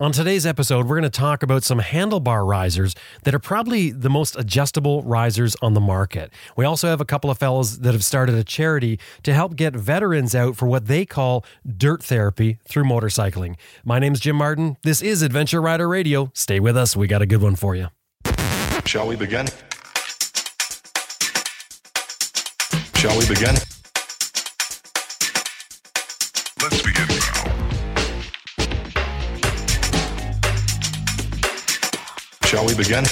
On today's episode, we're going to talk about some handlebar risers that are probably the most adjustable risers on the market. We also have a couple of fellows that have started a charity to help get veterans out for what they call dirt therapy through motorcycling. My name's Jim Martin. This is Adventure Rider Radio. Stay with us. We got a good one for you. Shall we begin? Shall we begin? Shall we begin?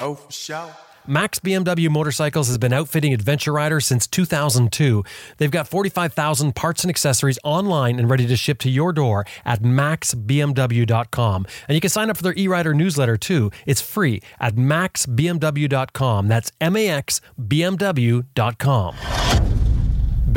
Oh, for sure. Max BMW Motorcycles has been outfitting adventure riders since 2002. They've got 45,000 parts and accessories online and ready to ship to your door at maxbmw.com. And you can sign up for their e-rider newsletter too. It's free at maxbmw.com. That's M A X B M W.com.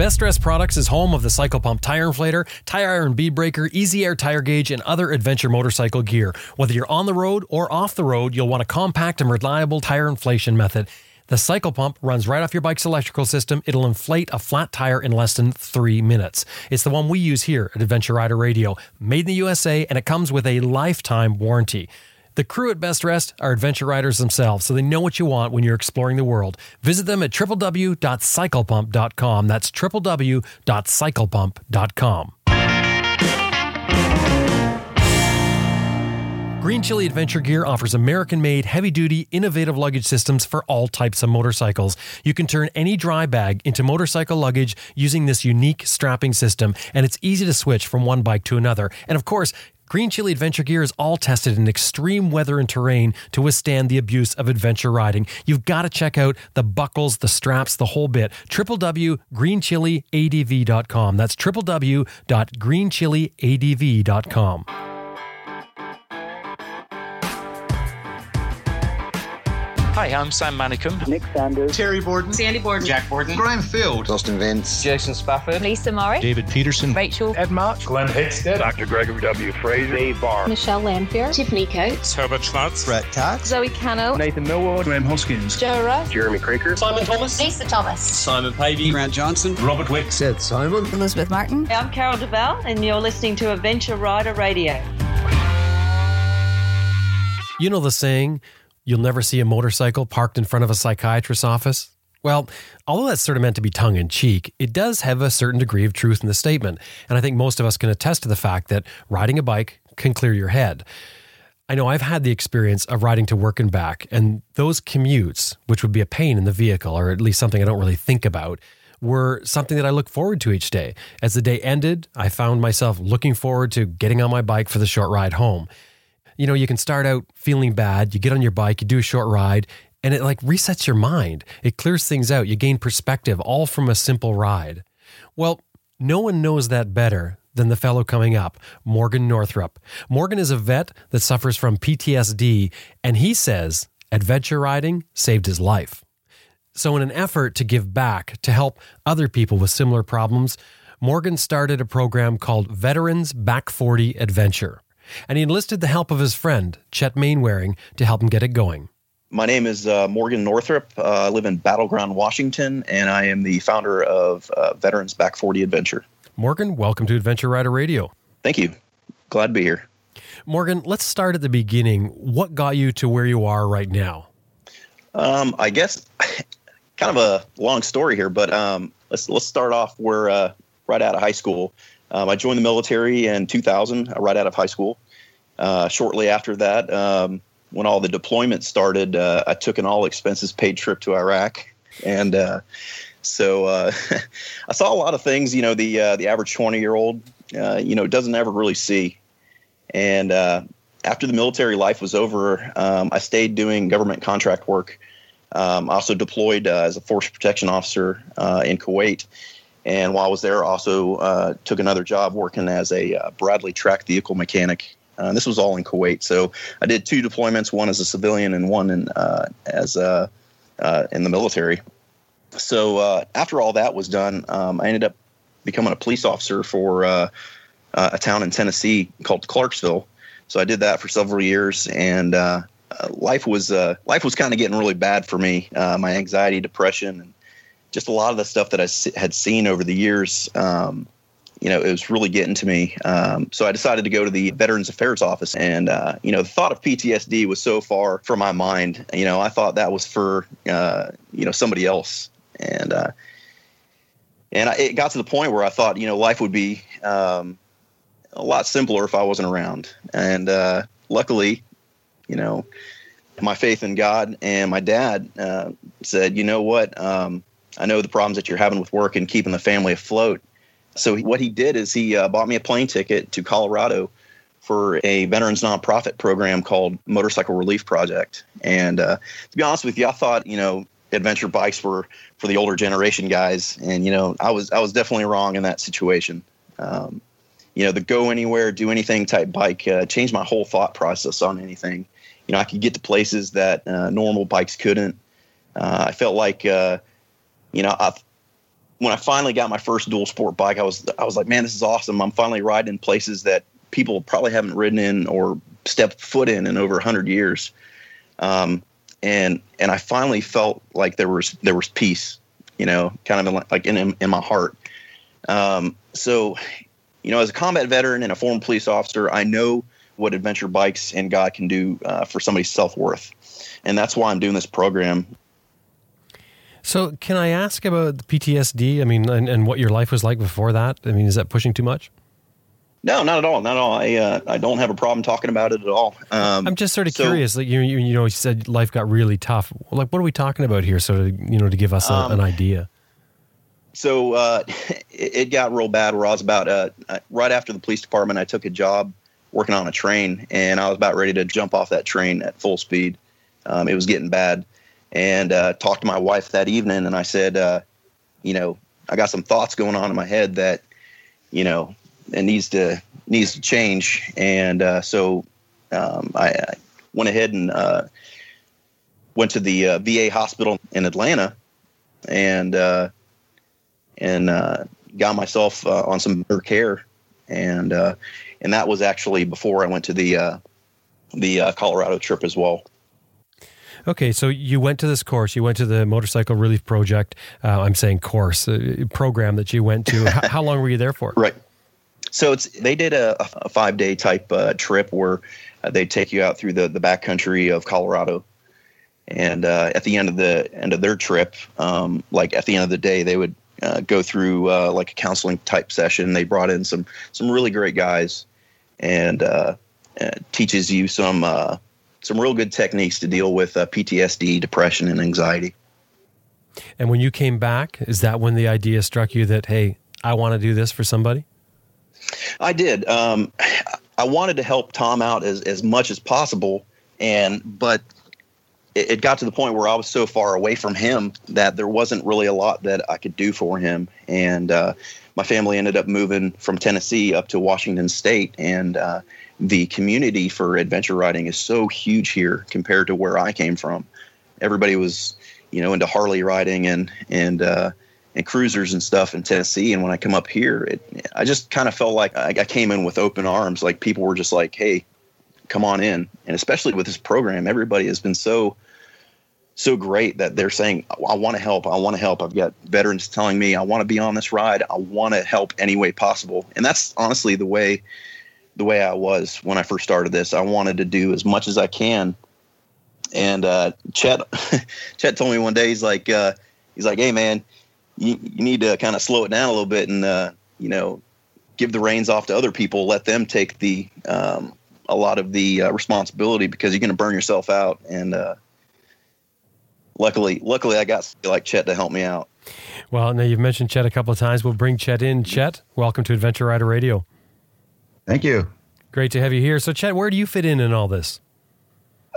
Best Rest Products is home of the Cycle Pump Tire Inflator, Tire Iron Bead Breaker, Easy Air Tire Gauge, and other adventure motorcycle gear. Whether you're on the road or off the road, you'll want a compact and reliable tire inflation method. The cycle pump runs right off your bike's electrical system. It'll inflate a flat tire in less than three minutes. It's the one we use here at Adventure Rider Radio, made in the USA, and it comes with a lifetime warranty. The crew at Best Rest are adventure riders themselves, so they know what you want when you're exploring the world. Visit them at www.cyclepump.com. That's www.cyclepump.com. Green Chile Adventure Gear offers American made, heavy duty, innovative luggage systems for all types of motorcycles. You can turn any dry bag into motorcycle luggage using this unique strapping system, and it's easy to switch from one bike to another. And of course, Green Chile Adventure Gear is all tested in extreme weather and terrain to withstand the abuse of adventure riding. You've got to check out the buckles, the straps, the whole bit. www.greenchiliadv.com. That's www.greenchiliadv.com. Hi, I'm Sam Manicom. Nick Sanders. Terry Borden. Sandy Borden. Jack Borden. Graham Field. Austin Vince. Jason Spafford. Lisa Murray. David Peterson. Rachel. Ed March. Glen Heggstad, Dr. Gregory W. Frazier, Dave Barr, Michelle Lanfear. Tiffany Coates. Herbert Schwartz. Brett Cox. Zoe Cano. Nathan Millward, Graham Hoskins, Joe Ruff. Jeremy Kroeker, Simon Thomas. Lisa Thomas. Simon Pavey. Grant Johnson. Robert Wick, Seth Simon. Elizabeth Martin. I'm Carol DeVal, and you're listening to Adventure Rider Radio. You know the saying, you'll never see a motorcycle parked in front of a psychiatrist's office? Well, although that's sort of meant to be tongue in cheek, it does have a certain degree of truth in the statement. And I think most of us can attest to the fact that riding a bike can clear your head. I know I've had the experience of riding to work and back, and those commutes, which would be a pain in the vehicle, or at least something I don't really think about, were something that I look forward to each day. As the day ended, I found myself looking forward to getting on my bike for the short ride home. You know, you can start out feeling bad, you get on your bike, you do a short ride, and it like resets your mind. It clears things out. You gain perspective all from a simple ride. Well, no one knows that better than the fellow coming up, Morgan Northrup. Morgan is a vet that suffers from PTSD, and he says adventure riding saved his life. So, in an effort to give back to help other people with similar problems, Morgan started a program called Veterans Back 40 Adventure. And he enlisted the help of his friend, Chet Mainwaring, to help him get it going. My name is uh, Morgan Northrup. Uh, I live in Battle Ground, Washington, and I am the founder of uh, Veterans Back 40 Adventure. Morgan, welcome to Adventure Rider Radio. Thank you. Glad to be here. Morgan, let's start at the beginning. What got you to where you are right now? Um, I guess kind of a long story here, but um, let's let's start off where uh, right out of high school. Um, I joined the military in 2000, uh, right out of high school. Uh, shortly after that, um, when all the deployment started, uh, I took an all expenses paid trip to Iraq, and uh, so uh, I saw a lot of things. You know, the uh, the average 20 year old, you know, doesn't ever really see. And after the military life was over, um, I stayed doing government contract work. Um, I also deployed as a force protection officer in Kuwait. And while I was there, also uh, took another job working as a uh, Bradley track vehicle mechanic. Uh, this was all in Kuwait. So I did two deployments, one as a civilian and one in, as in the military. So after all that was done, um, I ended up becoming a police officer for a town in Tennessee called Clarksville. So I did that for several years, and uh, life was uh, life was kind of getting really bad for me. Uh, my anxiety, depression, and just a lot of the stuff that I had seen over the years, um, you know, it was really getting to me. Um, so I decided to go to the Veterans Affairs office. And, uh, you know, the thought of PTSD was so far from my mind. You know, I thought that was for, uh, you know, somebody else. And, uh, and I, it got to the point where I thought, you know, life would be um, a lot simpler if I wasn't around. And uh, luckily, you know, my faith in God and my dad uh, said, you know what? Um, I know the problems that you're having with work and keeping the family afloat. So what he did is he uh, bought me a plane ticket to Colorado for a veterans nonprofit program called Motorcycle Relief Project. And uh, to be honest with you, I thought you know adventure bikes were for the older generation guys, and you know I was I was definitely wrong in that situation. Um, you know the go anywhere, do anything type bike uh, changed my whole thought process on anything. You know I could get to places that uh, normal bikes couldn't. Uh, I felt like uh, you know I when I finally got my first dual sport bike, I was I was like, man, this is awesome. I'm finally riding in places that people probably haven't ridden in or stepped foot in in over 100 years. Um, and and I finally felt like there was there was peace, you know, kind of in, like in in my heart. Um, so, you know, as a combat veteran and a former police officer, I know what adventure bikes and God can do uh, for somebody's self worth, and that's why I'm doing this program. So, can I ask about the PTSD? I mean, and, and what your life was like before that? I mean, is that pushing too much? No, not at all. Not at all. I uh, I don't have a problem talking about it at all. Um, I'm just sort of so, curious. Like you, you, you know, you said life got really tough. Like, what are we talking about here? So, to, you know, to give us a, um, an idea. So uh, it, it, got real bad. Where I was about uh, right after the police department, I took a job working on a train, and I was about ready to jump off that train at full speed. Um, it was getting bad, and uh, talked to my wife that evening, and I said, uh, you know, I got some thoughts going on in my head that, you know, it needs to needs to change, and uh, so um, I, I, went ahead and uh, went to the uh, VA hospital in Atlanta, and uh, and got myself on some better care, and and that was actually before I went to the the Colorado trip as well. Okay, so you went to this course. You went to the Motorcycle Relief Project. Uh, I'm saying course uh, program that you went to. how, how, long were you there for? Right. So it's they did a, a five day type uh, trip where uh, they take you out through the the backcountry of Colorado, and uh, at the end of the end of their trip, um, like at the end of the day, they would uh, go through like a counseling type session. They brought in some some really great guys, and teaches you some some real good techniques to deal with uh, PTSD, depression, and anxiety. And when you came back, is that when the idea struck you that, hey, I want to do this for somebody? I did. Um, I wanted to help Tom out as, as much as possible, and but it, it, got to the point where I was so far away from him that there wasn't really a lot that I could do for him. And uh, my family ended up moving from Tennessee up to Washington State, and uh, the community for adventure riding is so huge here compared to where I came from. Everybody was, you know, into Harley riding and and uh, and cruisers and stuff in Tennessee. And when I come up here, it, I just kind of felt like I, I came in with open arms. Like people were just like, "Hey, come on in." And especially with this program, everybody has been so so great that they're saying, I want to help. I want to help. I've got veterans telling me I want to be on this ride. I want to help any way possible. And that's honestly the way the way I was when I first started this. I wanted to do as much as I can. And uh, Chet, Chet told me one day he's like, uh, he's like, hey man, you, you need to kind of slow it down a little bit and uh, you know give the reins off to other people. Let them take the um, a lot of the uh, responsibility because you're going to burn yourself out. And uh, luckily, luckily, I got like Chet to help me out. Well, now you've mentioned Chet a couple of times. We'll bring Chet in. Chet, welcome to Adventure Rider Radio. Thank you. Great to have you here. So, Chet, where do you fit in in all this?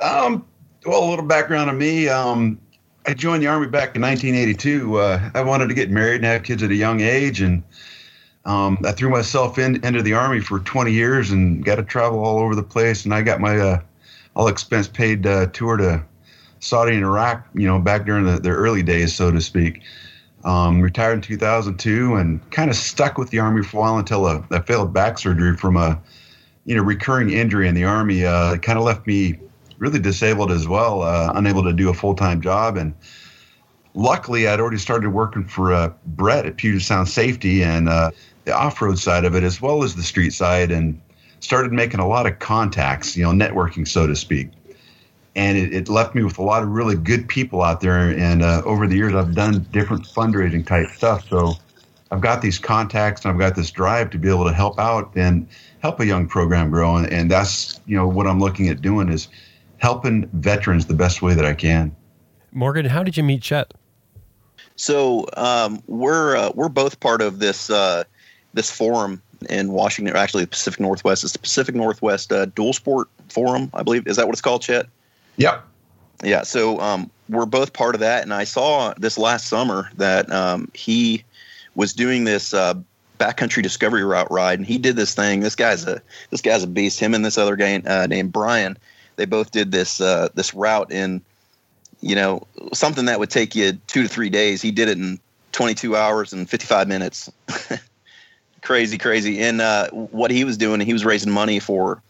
Um, well, a little background on me. Um, I joined the Army back in 1982. Uh, I wanted to get married and have kids at a young age, and um, I threw myself in into the Army for 20 years and got to travel all over the place. And I got my uh, all expense paid uh, tour to Saudi and Iraq, you know, back during the, the early days, so to speak. Um, retired in 2002 and kind of stuck with the Army for a while until a, a failed back surgery from a you know recurring injury in the Army. Uh, kind of left me really disabled as well, uh, unable to do a full time job. And luckily, I'd already started working for uh, Brett at Puget Sound Safety, and uh, the off-road side of it as well as the street side, and started making a lot of contacts, you know, networking, so to speak. And it, it left me with a lot of really good people out there. And uh, over the years, I've done different fundraising type stuff. So I've got these contacts and I've got this drive to be able to help out and help a young program grow. And, and that's, you know, what I'm looking at doing is helping veterans the best way that I can. Morgan, how did you meet Chet? So um, we're uh, we're both part of this uh, this forum in Washington, actually the Pacific Northwest. It's the Pacific Northwest uh, Dual Sport Forum, I believe. Is that what it's called, Chet? Yep. Yeah. So um, we're both part of that, and I saw this last summer that um, he was doing this uh, backcountry discovery route ride, and he did this thing. This guy's a this guy's a beast. Him and this other guy uh, named Brian, they both did this uh, this route in you know, something that would take you two to three days. He did it in 22 hours and 55 minutes. crazy, crazy. And uh, what he was doing, he was raising money for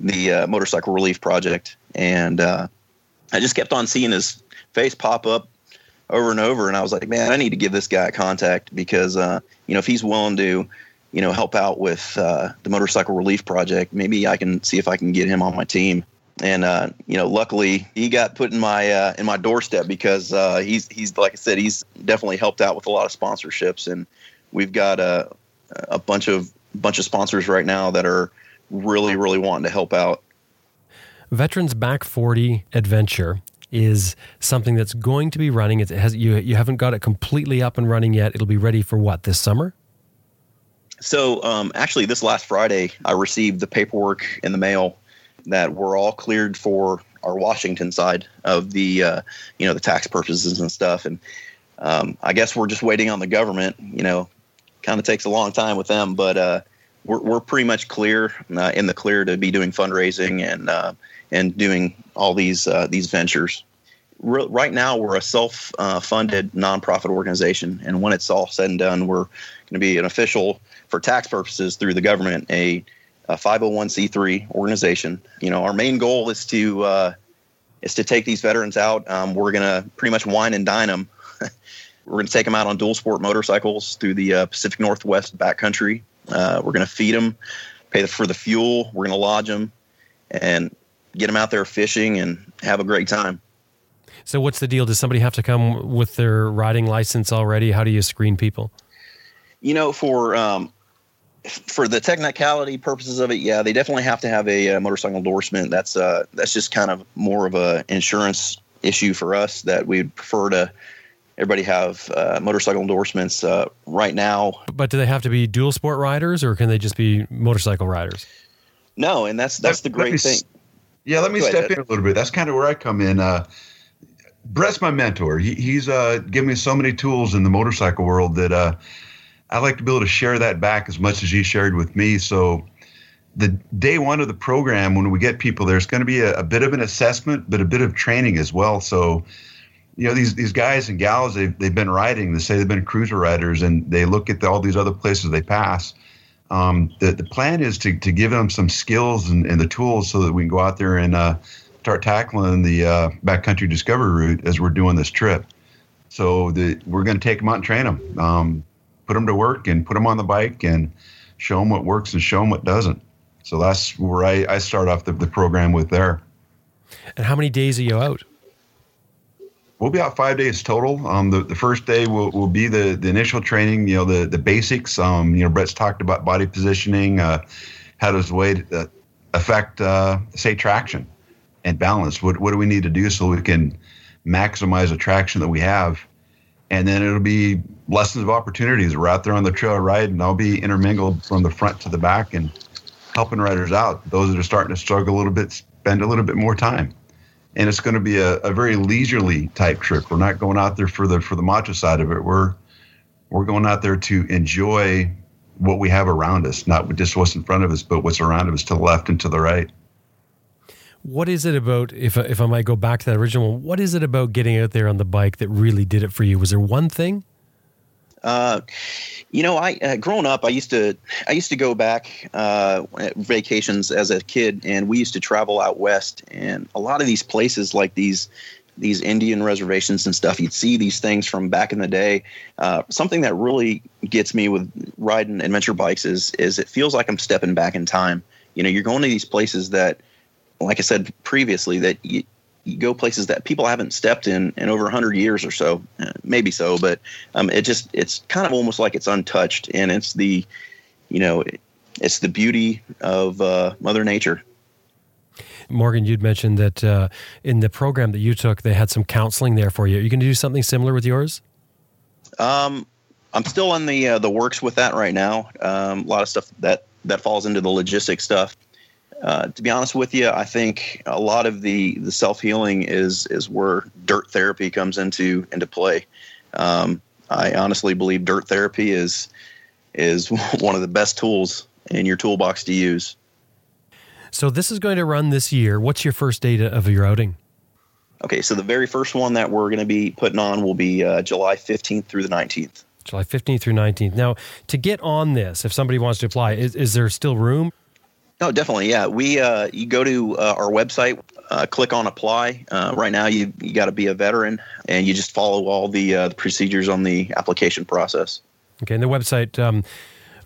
the uh, motorcycle relief project. And uh, I just kept on seeing his face pop up over and over. And I was like, man, I need to give this guy a contact because, uh, you know, if he's willing to, you know, help out with uh, the motorcycle relief project, maybe I can see if I can get him on my team and uh, you know, luckily he got put in my uh, in my doorstep because he's he's like I said, he's definitely helped out with a lot of sponsorships, and we've got a a bunch of bunch of sponsors right now that are really really wanting to help out. Veterans Back Forty Adventure is something that's going to be running. It has you you haven't got it completely up and running yet. It'll be ready for what this summer. So um, actually, this last Friday, I received the paperwork in the mail that we're all cleared for our Washington side of the uh, you know the tax purposes and stuff. And um, I guess we're just waiting on the government. You know, kind of takes a long time with them, but uh, we're we're pretty much clear uh, in the clear to be doing fundraising and uh, and doing all these uh, these ventures. right now, we're a self-funded nonprofit organization, and when it's all said and done, we're going to be an official for tax purposes through the government a a 501c3 organization. You know, our main goal is to uh, is to take these veterans out. Um, we're going to pretty much wine and dine them. we're going to take them out on dual sport motorcycles through the uh, Pacific Northwest backcountry. Uh, we're going to feed them, pay for the fuel. We're going to lodge them, and get them out there fishing and have a great time. So, what's the deal? Does somebody have to come with their riding license already? How do you screen people? You know, for um, for the technicality purposes of it, yeah, they definitely have to have a, a uh, motorcycle endorsement. That's uh, that's just kind of more of a insurance issue for us that we'd prefer to everybody have uh, motorcycle endorsements uh, right now. But do they have to be dual sport riders, or can they just be motorcycle riders? No, and that's that's the great thing. Yeah, let me Go step ahead. in a little bit. That's kind of where I come in. Uh, Brett's my mentor. He, he's uh, given me so many tools in the motorcycle world that uh, I like to be able to share that back as much as you shared with me. So the day one of the program, when we get people there, it's going to be a, a bit of an assessment, but a bit of training as well. So, you know, these these guys and gals, they've, they've been riding. They say they've been cruiser riders, and they look at the, all these other places they pass. Um, the the plan is to to give them some skills and, and the tools so that we can go out there and uh, start tackling the uh, backcountry discovery route as we're doing this trip. So the, we're going to take them out and train them. Um, put them to work and put them on the bike and show them what works and show them what doesn't. So that's where I, I start off the, the program with there. And how many days are you out? We'll be out five days total. Um, the, the first day will, will be the, the initial training, you know, the, the basics. Um, you know, Brett's talked about body positioning, uh, how does weight uh, affect, uh, say, traction and balance? What, what do we need to do so we can maximize the traction that we have? And then it'll be lessons of opportunities. We're out there on the trail ride, and I'll be intermingled from the front to the back and helping riders out. Those that are starting to struggle a little bit spend a little bit more time. And it's going to be a, a very leisurely type trip. We're not going out there for the for the macho side of it. We're we're going out there to enjoy what we have around us, not just what's in front of us, but what's around us to the left and to the right. What is it about, if, if I might go back to that original what is it about getting out there on the bike that really did it for you? Was there one thing? Uh, you know, I uh, growing up, I used to I used to go back uh, vacations as a kid, and we used to travel out west. And a lot of these places, like these these Indian reservations and stuff. You'd see these things from back in the day. Uh, something that really gets me with riding adventure bikes is is it feels like I'm stepping back in time. You know, you're going to these places that, like I said previously, that you, go places that people haven't stepped in in over 100 years or so uh, maybe so but um, it just it's kind of almost like it's untouched and it's the you know it's the beauty of uh, mother nature Morgan, you'd mentioned that uh, in the program that you took, they had some counseling there for you. Are you going to do something similar with yours? Um, I'm still in the uh, the works with that right now. Um, a lot of stuff that that falls into the logistics stuff. Uh, to be honest with you, I think a lot of the the self healing is is where dirt therapy comes into into play. Um, I honestly believe dirt therapy is is one of the best tools in your toolbox to use. So this is going to run this year. What's your first date of your outing? Okay, so the very first one that we're going to be putting on will be uh, July 15th through the 19th. July 15th through 19th. Now, to get on this, if somebody wants to apply, is, is there still room? No, definitely. Yeah, we uh, you go to uh, our website, uh, click on apply. Uh, right now, you you got to be a veteran, and you just follow all the, uh, the procedures on the application process. Okay, and the website. Um,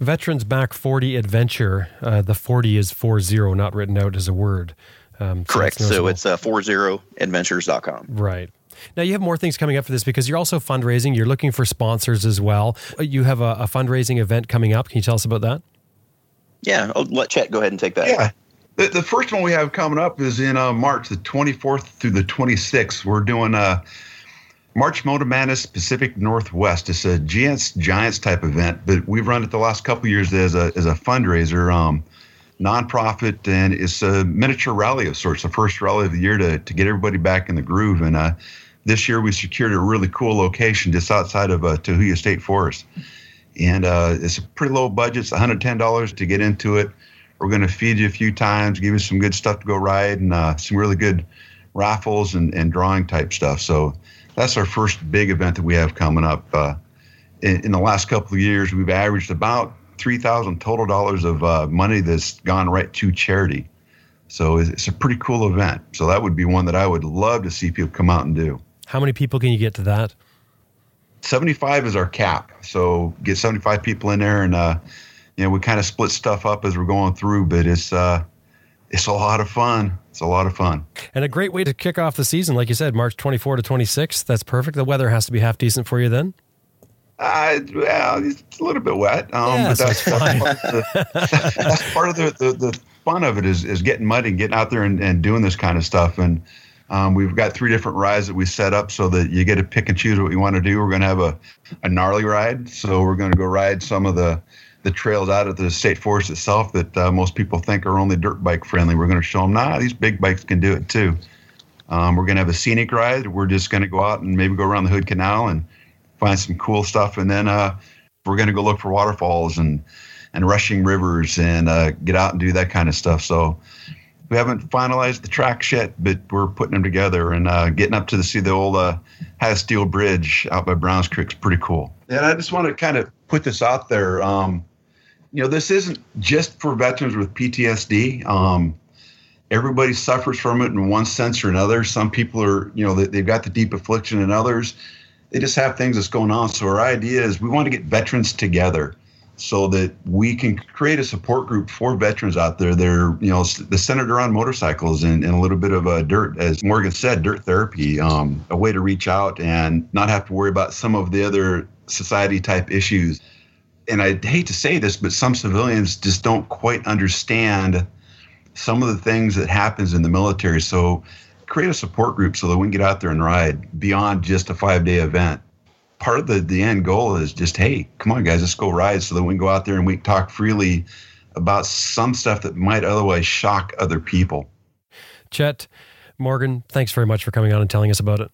Veterans Back 40 Adventure. Uh, the 40 is 40, not written out as a word. Um, so Correct. So it's uh, 40adventures.com. Right. Now you have more things coming up for this because you're also fundraising. You're looking for sponsors as well. You have a, a fundraising event coming up. Can you tell us about that? Yeah, I'll let Chet go ahead and take that. Yeah. The, the first one we have coming up is in uh, March, the 24th through the 26th. We're doing a March Moto Madness Pacific Northwest. It's a Giants Giants type event, but we've run it the last couple years as a as a fundraiser, um, nonprofit, and it's a miniature rally of sorts. The first rally of the year to to get everybody back in the groove. And uh, this year we secured a really cool location just outside of uh, Tahuya State Forest, and uh, it's a pretty low budget. It's one hundred ten dollars to get into it. We're going to feed you a few times, give you some good stuff to go ride, and uh, some really good raffles and, and drawing type stuff. So that's our first big event that we have coming up. Uh, in, in, the last couple of years, we've averaged about three thousand total dollars of uh, money that's gone right to charity. So it's, it's a pretty cool event. So that would be one that I would love to see people come out and do. How many people can you get to that? 75 is our cap. So get 75 people in there and, uh, you know, we kind of split stuff up as we're going through, but it's, uh, it's a lot of fun. It's a lot of fun. And a great way to kick off the season, like you said, March 24 to 26. That's perfect. The weather has to be half decent for you then. Uh, well, it's a little bit wet, um, yeah, but that's, so fine. That's, that's part of the, the, the, fun of it is, is getting muddy and getting out there and, and doing this kind of stuff. And um, we've got three different rides that we set up so that you get to pick and choose what you want to do. We're going to have a, a gnarly ride. So we're going to go ride some of the the trails out of the state forest itself that uh, most people think are only dirt bike friendly. We're going to show them, nah, these big bikes can do it too. Um, we're going to have a scenic ride. We're just going to go out and maybe go around the Hood Canal and find some cool stuff. And then uh, we're going to go look for waterfalls and, and rushing rivers and uh, get out and do that kind of stuff. So we haven't finalized the tracks yet, but we're putting them together and uh, getting up to the, see the old uh, Steel Bridge out by Browns Creek is pretty cool. And I just want to kind of put this out there. Um, you know, this isn't just for veterans with PTSD. Um, everybody suffers from it in one sense or another. Some people are, you know, they, have got the deep affliction, and others, they just have things that's going on. So our idea is we want to get veterans together so that we can create a support group for veterans out there. They're, you know, the centered around motorcycles and, and a little bit of a dirt, as Morgan said, dirt therapy, um, a way to reach out and not have to worry about some of the other society type issues and I hate to say this, but some civilians just don't quite understand some of the things that happens in the military. So create a support group so that we can get out there and ride beyond just a five day event. Part of the, the end goal is just, hey, come on, guys, let's go ride so that we can go out there and we can talk freely about some stuff that might otherwise shock other people. Chet, Morgan, thanks very much for coming on and telling us about it.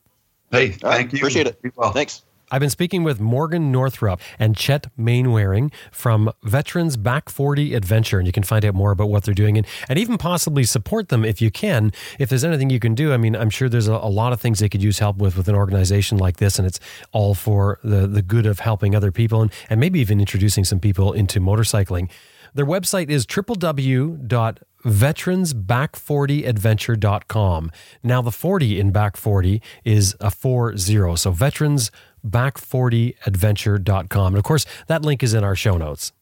Hey, thank right, you. Appreciate it. Well. Thanks. I've been speaking with Morgan Northrup and Chet Mainwaring from Veterans Back 40 Adventure, and you can find out more about what they're doing and, and even possibly support them if you can. If there's anything you can do, I mean, I'm sure there's a, a lot of things they could use help with with an organization like this, and it's all for the, the good of helping other people and, and maybe even introducing some people into motorcycling. Their website is www.veteransback40adventure.com. Now, the 40 in back 40 is a 40. So, veteransback40adventure.com. And of course, that link is in our show notes.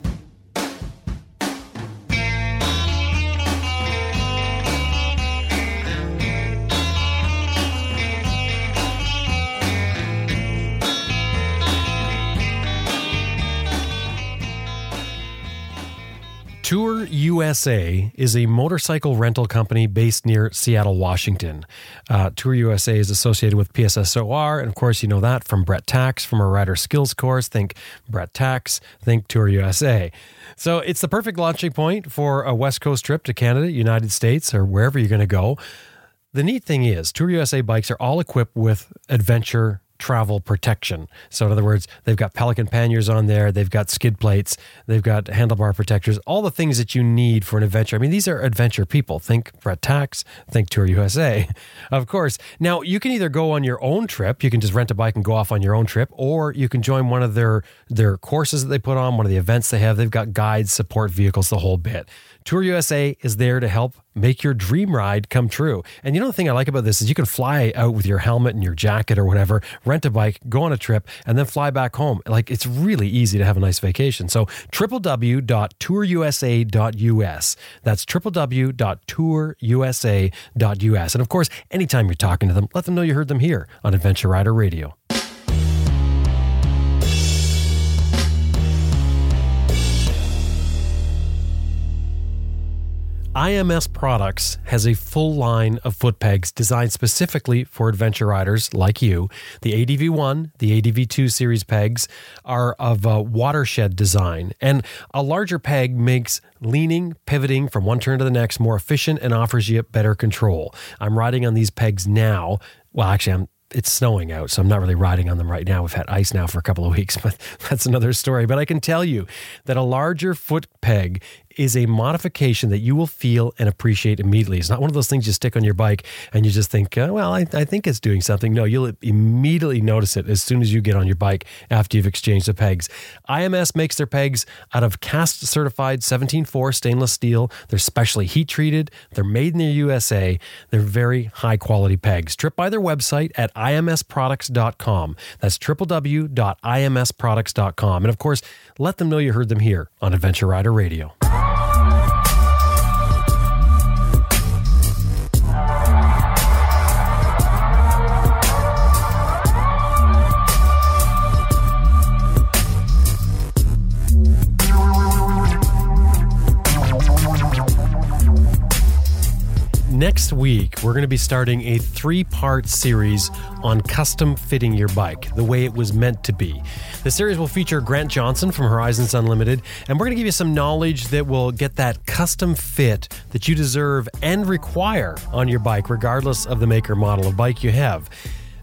USA is a motorcycle rental company based near Seattle, Washington. Uh, Tour USA is associated with PSSOR, and of course, you know that from Brett Tkacs from our rider skills course. Think Brett Tkacs, think Tour USA. So it's the perfect launching point for a West Coast trip to Canada, United States, or wherever you're going to go. The neat thing is, Tour USA bikes are all equipped with adventure travel protection. So, in other words, they've got Pelican panniers on there, they've got skid plates, they've got handlebar protectors, all the things that you need for an adventure. I mean, these are adventure people. Think Brett Tkacs, think Tour USA, of course. Now, you can either go on your own trip, you can just rent a bike and go off on your own trip, or you can join one of their their courses that they put on, one of the events they have. They've got guides, support vehicles, the whole bit. Tour USA is there to help make your dream ride come true. And you know the thing I like about this is you can fly out with your helmet and your jacket or whatever, rent a bike, go on a trip, and then fly back home. Like it's really easy to have a nice vacation. So www.tourusa.us. That's www.tourusa.us. And of course, anytime you're talking to them, let them know you heard them here on Adventure Rider Radio. IMS Products has a full line of foot pegs designed specifically for adventure riders like you. The ADV1, the ADV2 series pegs are of a watershed design, and a larger peg makes leaning, pivoting from one turn to the next more efficient and offers you better control. I'm riding on these pegs now. Well, actually, I'm it's snowing out, so I'm not really riding on them right now. We've had ice now for a couple of weeks, but that's another story. But I can tell you that a larger foot peg is a modification that you will feel and appreciate immediately. It's not one of those things you stick on your bike and you just think, uh, well, I, I, think it's doing something. No, you'll immediately notice it as soon as you get on your bike after you've exchanged the pegs. IMS makes their pegs out of cast certified 17.4 stainless steel. They're specially heat treated. They're made in the USA. They're very high quality pegs. Trip by their website at imsproducts.com. That's www.imsproducts.com. And of course, let them know you heard them here on Adventure Rider Radio. Next week, we're going to be starting a three part series on custom fitting your bike, the way it was meant to be. The series will feature Grant Johnson from Horizons Unlimited, and we're going to give you some knowledge that will get that custom fit that you deserve and require on your bike, regardless of the maker model of bike you have.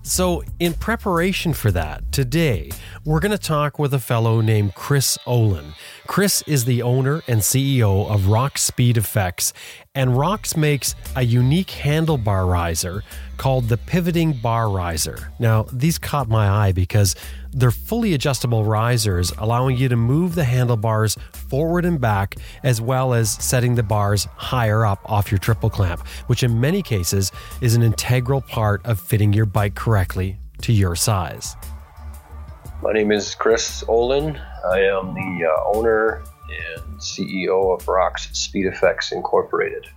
So, in preparation for that, today we're going to talk with a fellow named Chris Olin. Chris is the owner and CEO of Rox Speed FX, and Rox makes a unique handlebar riser called the Pivoting Bar Riser. Now, these caught my eye because they're fully adjustable risers, allowing you to move the handlebars forward and back, as well as setting the bars higher up off your triple clamp, which in many cases is an integral part of fitting your bike correctly to your size. My name is Chris Olin. I am the uh, owner and CEO of Rox Speed FX Incorporated.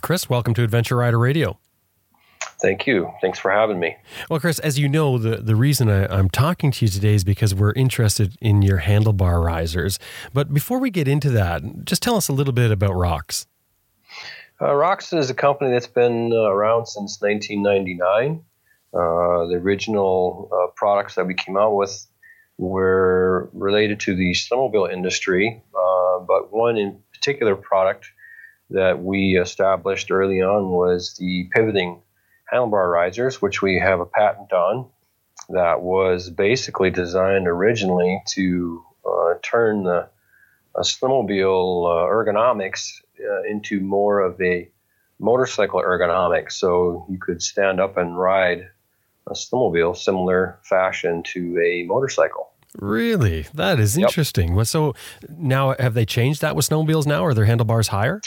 Chris, welcome to Adventure Rider Radio. Thank you. Thanks for having me. Well, Chris, as you know, the, the reason I, am talking to you today is because we're interested in your handlebar risers. But before we get into that, just tell us a little bit about Rox. Uh, Rox is a company that's been uh, around since 1999. Uh, the original uh, products that we came out with were related to the snowmobile industry, uh, but one in particular product that we established early on was the pivoting handlebar risers, which we have a patent on, that was basically designed originally to uh, turn the snowmobile uh, ergonomics uh, into more of a motorcycle ergonomics. So you could stand up and ride a snowmobile similar fashion to a motorcycle. Really? That is interesting. Yep. So now have they changed that with snowmobiles now? Are their handlebars higher?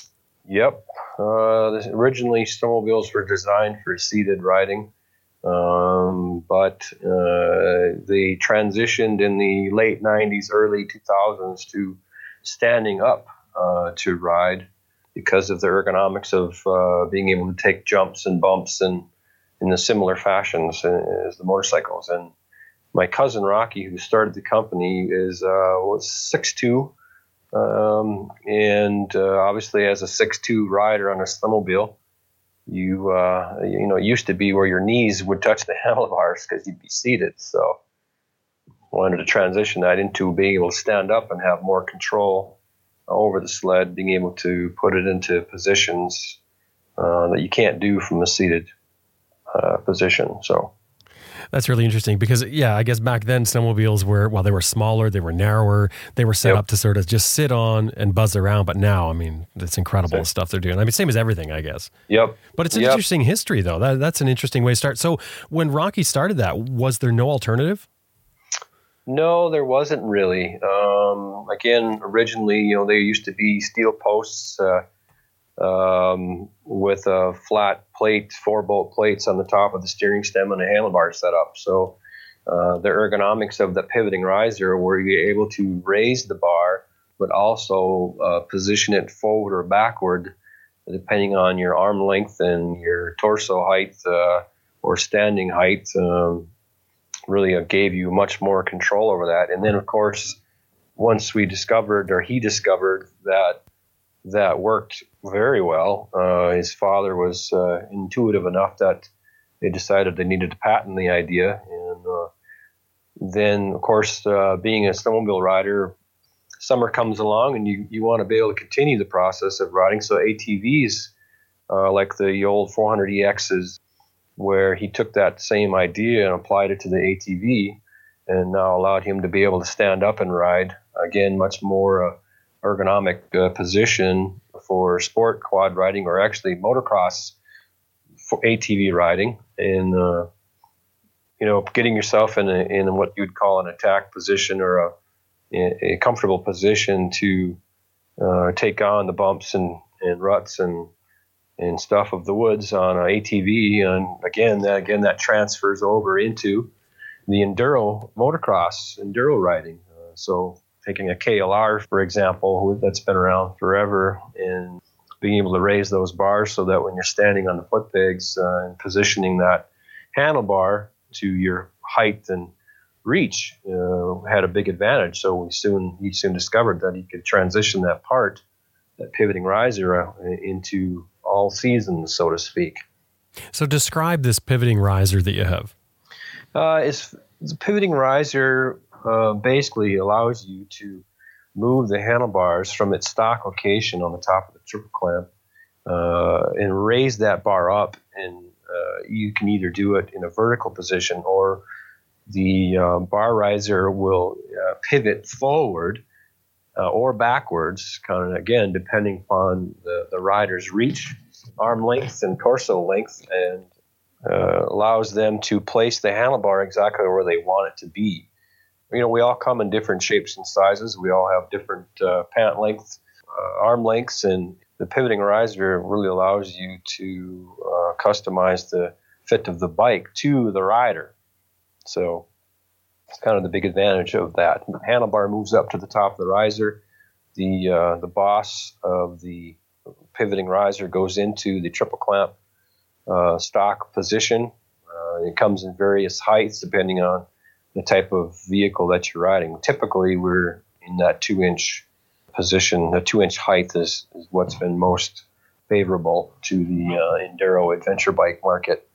Yep. Uh, originally, snowmobiles were designed for seated riding, um, but uh, they transitioned in the late 90s, early 2000s to standing up uh, to ride because of the ergonomics of uh, being able to take jumps and bumps and in a similar fashions as the motorcycles. And my cousin Rocky, who started the company, is uh, was six two um, and uh, obviously, as a six-two rider on a snowmobile, you uh, you know it used to be where your knees would touch the handlebars because you'd be seated. So, wanted to transition that into being able to stand up and have more control over the sled, being able to put it into positions uh, that you can't do from a seated uh, position. So. That's really interesting because, yeah, I guess back then snowmobiles were, while they were smaller, they were narrower, they were set yep. up to sort of just sit on and buzz around. But now, I mean, it's incredible same. stuff they're doing. I mean, same as everything, I guess. Yep. But it's an yep. interesting history, though. That, that's an interesting way to start. So when Rocky started that, was there no alternative? No, there wasn't really. Um, again, originally, you know, there used to be steel posts. Uh, um, with a flat plate, four bolt plates on the top of the steering stem and a handlebar setup. So uh, the ergonomics of the pivoting riser, where you're able to raise the bar, but also uh, position it forward or backward, depending on your arm length and your torso height uh, or standing height. Um, really uh, gave you much more control over that. And then, of course, once we discovered, or he discovered, that that worked very well. Uh, his father was uh, intuitive enough that they decided they needed to patent the idea. And uh, then, of course, uh, being a snowmobile rider, summer comes along and you, you want to be able to continue the process of riding. So ATVs, uh, like the old 400EXs, where he took that same idea and applied it to the ATV and now allowed him to be able to stand up and ride. Again, much more uh, ergonomic uh, position for sport quad riding or actually motocross for ATV riding and uh, you know getting yourself in a, in what you'd call an attack position or a, a comfortable position to uh, take on the bumps and, and ruts and and stuff of the woods on an ATV and again that again that transfers over into the enduro motocross enduro riding. Uh, so taking a KLR, for example, that's been around forever, and being able to raise those bars so that when you're standing on the foot pegs uh, and positioning that handlebar to your height and reach uh, had a big advantage. So we soon he soon discovered that he could transition that part, that pivoting riser, uh, into all seasons, so to speak. So describe this pivoting riser that you have. Uh, it's, it's a pivoting riser uh, basically allows you to move the handlebars from its stock location on the top of the triple clamp uh, and raise that bar up. And uh, you can either do it in a vertical position or the uh, bar riser will uh, pivot forward uh, or backwards, kind of again, depending upon the, the rider's reach, arm length, and torso length, and allows them to place the handlebar exactly where they want it to be you know, we all come in different shapes and sizes. We all have different uh, pant lengths, uh, arm lengths, and the pivoting riser really allows you to uh, customize the fit of the bike to the rider. So it's kind of the big advantage of that. The handlebar moves up to the top of the riser. The uh, the boss of the pivoting riser goes into the triple clamp uh, stock position. Uh, it comes in various heights depending on the type of vehicle that you're riding. Typically, we're in that two inch position. The two inch height is, is what's been most favorable to the uh, enduro adventure bike market.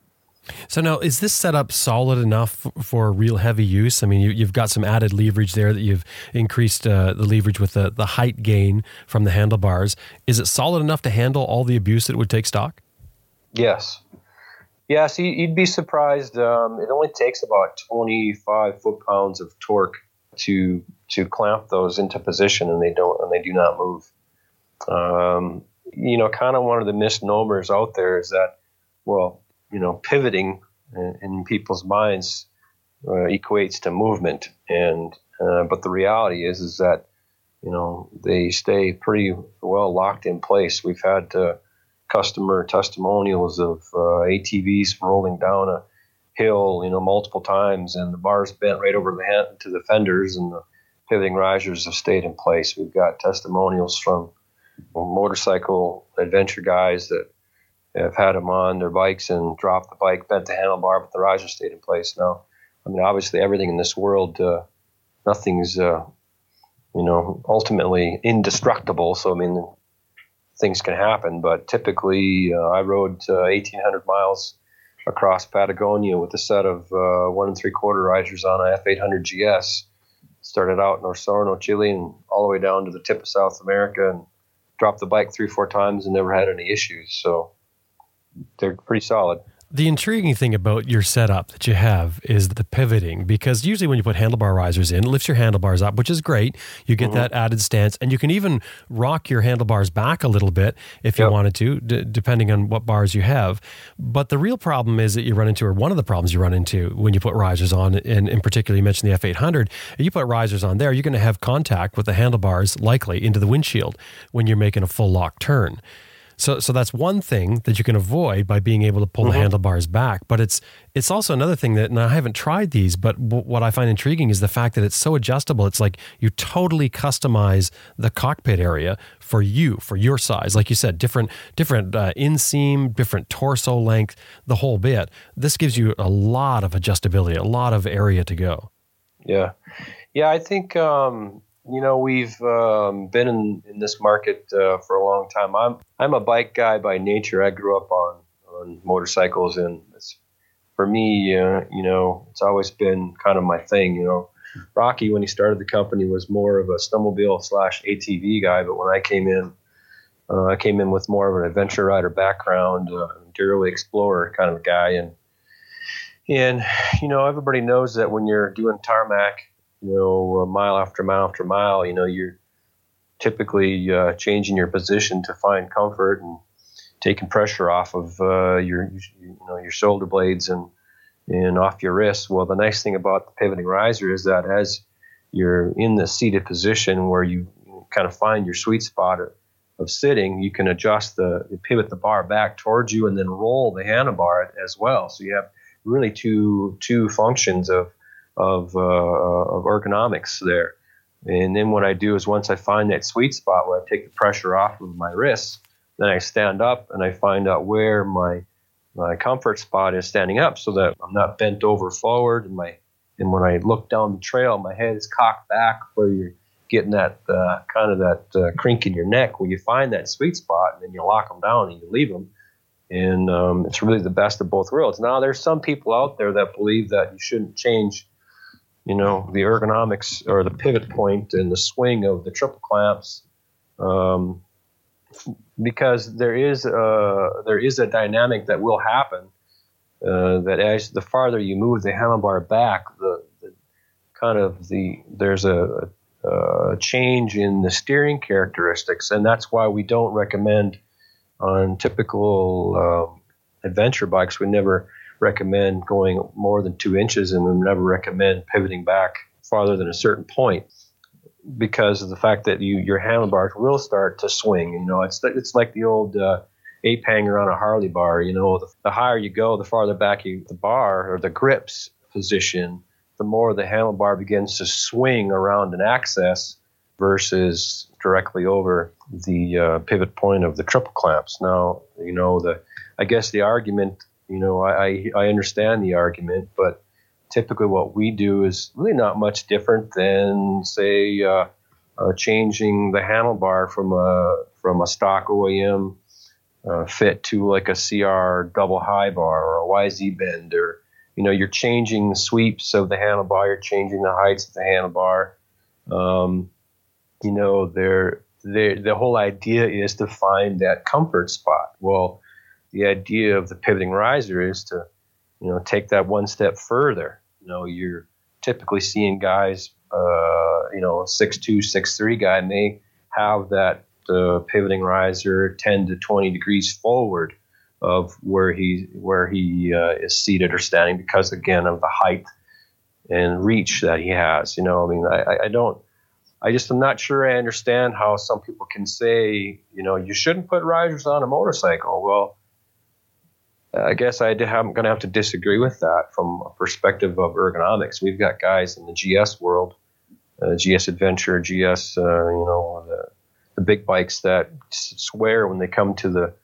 So now, is this setup solid enough for real heavy use? I mean, you, have got some added leverage there that you've increased uh, the leverage with the, the height gain from the handlebars. Is it solid enough to handle all the abuse that it would take stock? Yes, yeah, so you'd be surprised. Um, it only takes about 25 foot pounds of torque to to clamp those into position, and they don't and they do not move. Um, you know, kind of one of the misnomers out there is that, well, you know, pivoting in, in people's minds uh, equates to movement, and uh, but the reality is is that you know they stay pretty well locked in place. We've had uh, customer testimonials of uh, ATVs rolling down a hill, you know, multiple times, and the bars bent right over the hand, to the fenders, and the pivoting risers have stayed in place. We've got testimonials from motorcycle adventure guys that have had them on their bikes and dropped the bike, bent the handlebar, but the riser stayed in place. Now, I mean, obviously, everything in this world, uh, nothing's, uh, you know, ultimately indestructible. So, I mean, things can happen. But typically, uh, I rode 1,800 uh, miles across Patagonia with a set of uh, one and three quarter risers on a F800 GS. Started out in Osorno, Chile, and all the way down to the tip of South America, and dropped the bike three, four times, and never had any issues. So they're pretty solid. The intriguing thing about your setup that you have is the pivoting because usually when you put handlebar risers in, it lifts your handlebars up, which is great. You get mm-hmm. that added stance, and you can even rock your handlebars back a little bit if you yep. wanted to, d- depending on what bars you have. But the real problem is that you run into, or one of the problems you run into when you put risers on, and in particular, you mentioned the F800, if you put risers on there, you're going to have contact with the handlebars likely into the windshield when you're making a full lock turn. So so that's one thing that you can avoid by being able to pull mm-hmm. the handlebars back. But it's it's also another thing that and I haven't tried these, but w- what I find intriguing is the fact that it's so adjustable. It's like you totally customize the cockpit area for you, for your size. Like you said, different different uh, inseam, different torso length, the whole bit. This gives you a lot of adjustability, a lot of area to go. Yeah, yeah. I think um, you know, we've um, been in, in this market uh, for a long time. I'm I'm a bike guy by nature. I grew up on on motorcycles, and for me, uh, you know, it's always been kind of my thing. You know, Rocky when he started the company was more of a snowmobile slash ATV guy, but when I came in, uh, I came in with more of an adventure rider background, uh, explorer kind of guy, and and you know, everybody knows that when you're doing tarmac you know, mile after mile after mile, you know, you're typically uh, changing your position to find comfort and taking pressure off of uh, your, you know, your shoulder blades and and off your wrists. Well, the nice thing about the pivoting riser is that as you're in the seated position where you kind of find your sweet spot of, of sitting, you can adjust the pivot the bar back towards you and then roll the handlebar as well. So you have really two two functions of of, uh, of ergonomics there. And then what I do is once I find that sweet spot where I take the pressure off of my wrists, then I stand up and I find out where my my comfort spot is standing up so that I'm not bent over forward and my and when I look down the trail, my head is cocked back where you're getting that uh, kind of that uh, crink in your neck where you find that sweet spot and then you lock them down and you leave them. And um, it's really the best of both worlds. Now, there's some people out there that believe that you shouldn't change you know, the ergonomics or the pivot point and the swing of the triple clamps, um, because there is a, there is a dynamic that will happen uh, that as the farther you move the handlebar back, the, the kind of the there's a, a, change in the steering characteristics, and that's why we don't recommend on typical um, adventure bikes. We never recommend going more than two inches, and we never recommend pivoting back farther than a certain point because of the fact that you your handlebars will start to swing. You know, it's it's like the old uh, ape hanger on a Harley bar. You know, the, the higher you go, the farther back you the bar or the grips position, the more the handlebar begins to swing around an axis versus directly over the uh, pivot point of the triple clamps. Now, you know the I guess the argument you know, I, I understand the argument, but typically what we do is really not much different than, say, uh, uh, changing the handlebar from a from a stock OEM uh, fit to like a CR double high bar or a YZ bend, or you know, you're changing the sweeps of the handlebar, you're changing the heights of the handlebar. Um, you know, there the whole idea is to find that comfort spot. Well, the idea of the pivoting riser is to, you know, take that one step further. You know, you're typically seeing guys, uh, you know, six two, six three guy may have that uh, pivoting riser 10 to 20 degrees forward of where he where he uh, is seated or standing because again of the height and reach that he has. You know, I mean, I, I don't, I just am not sure I understand how some people can say, you know, you shouldn't put risers on a motorcycle. Well, I guess I am going to have to disagree with that from a perspective of ergonomics. We've got guys in the GS world, uh, GS Adventure, GS, uh, you know, the, the, big bikes that swear when they come to the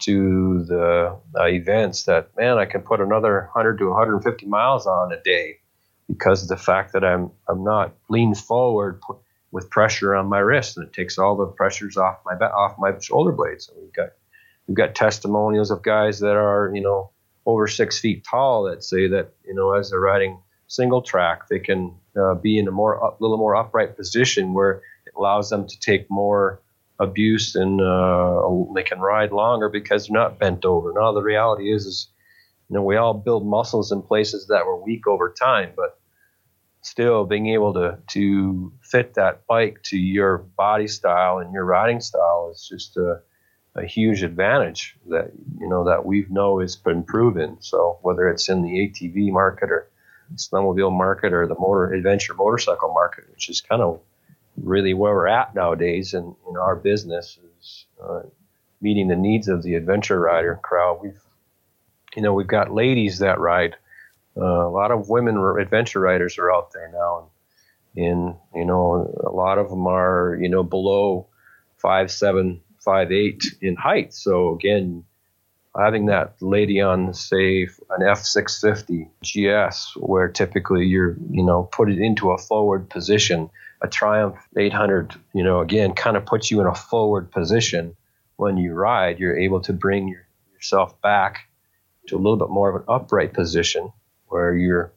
to the uh, events that man, I can put another 100 to 150 miles on a day because of the fact that I'm I'm not leaned forward with pressure on my wrist, and it takes all the pressures off my off my shoulder blades. We've got we've got testimonials of guys that are you know over six feet tall that say that you know as they're riding single track they can uh, be in a more up, little more upright position where it allows them to take more abuse and uh, they can ride longer because they're not bent over. Now the reality is is you know we all build muscles in places that were weak over time, but still being able to to fit that bike to your body style and your riding style is just a, a huge advantage that you know that we know has been proven. So whether it's in the ATV market or snowmobile market or the motor adventure motorcycle market, which is kind of really where we're at nowadays in, in our business is uh, meeting the needs of the adventure rider crowd. We've you know we've got ladies that ride uh, a lot of women adventure riders are out there now, and, and you know a lot of them are you know below five seven five eight in height. So again, having that lady on say an F six fifty GS, where typically you're you know put it into a forward position. A Triumph 800, you know, again, kind of puts you in a forward position when you ride. You're able to bring your, yourself back to a little bit more of an upright position where your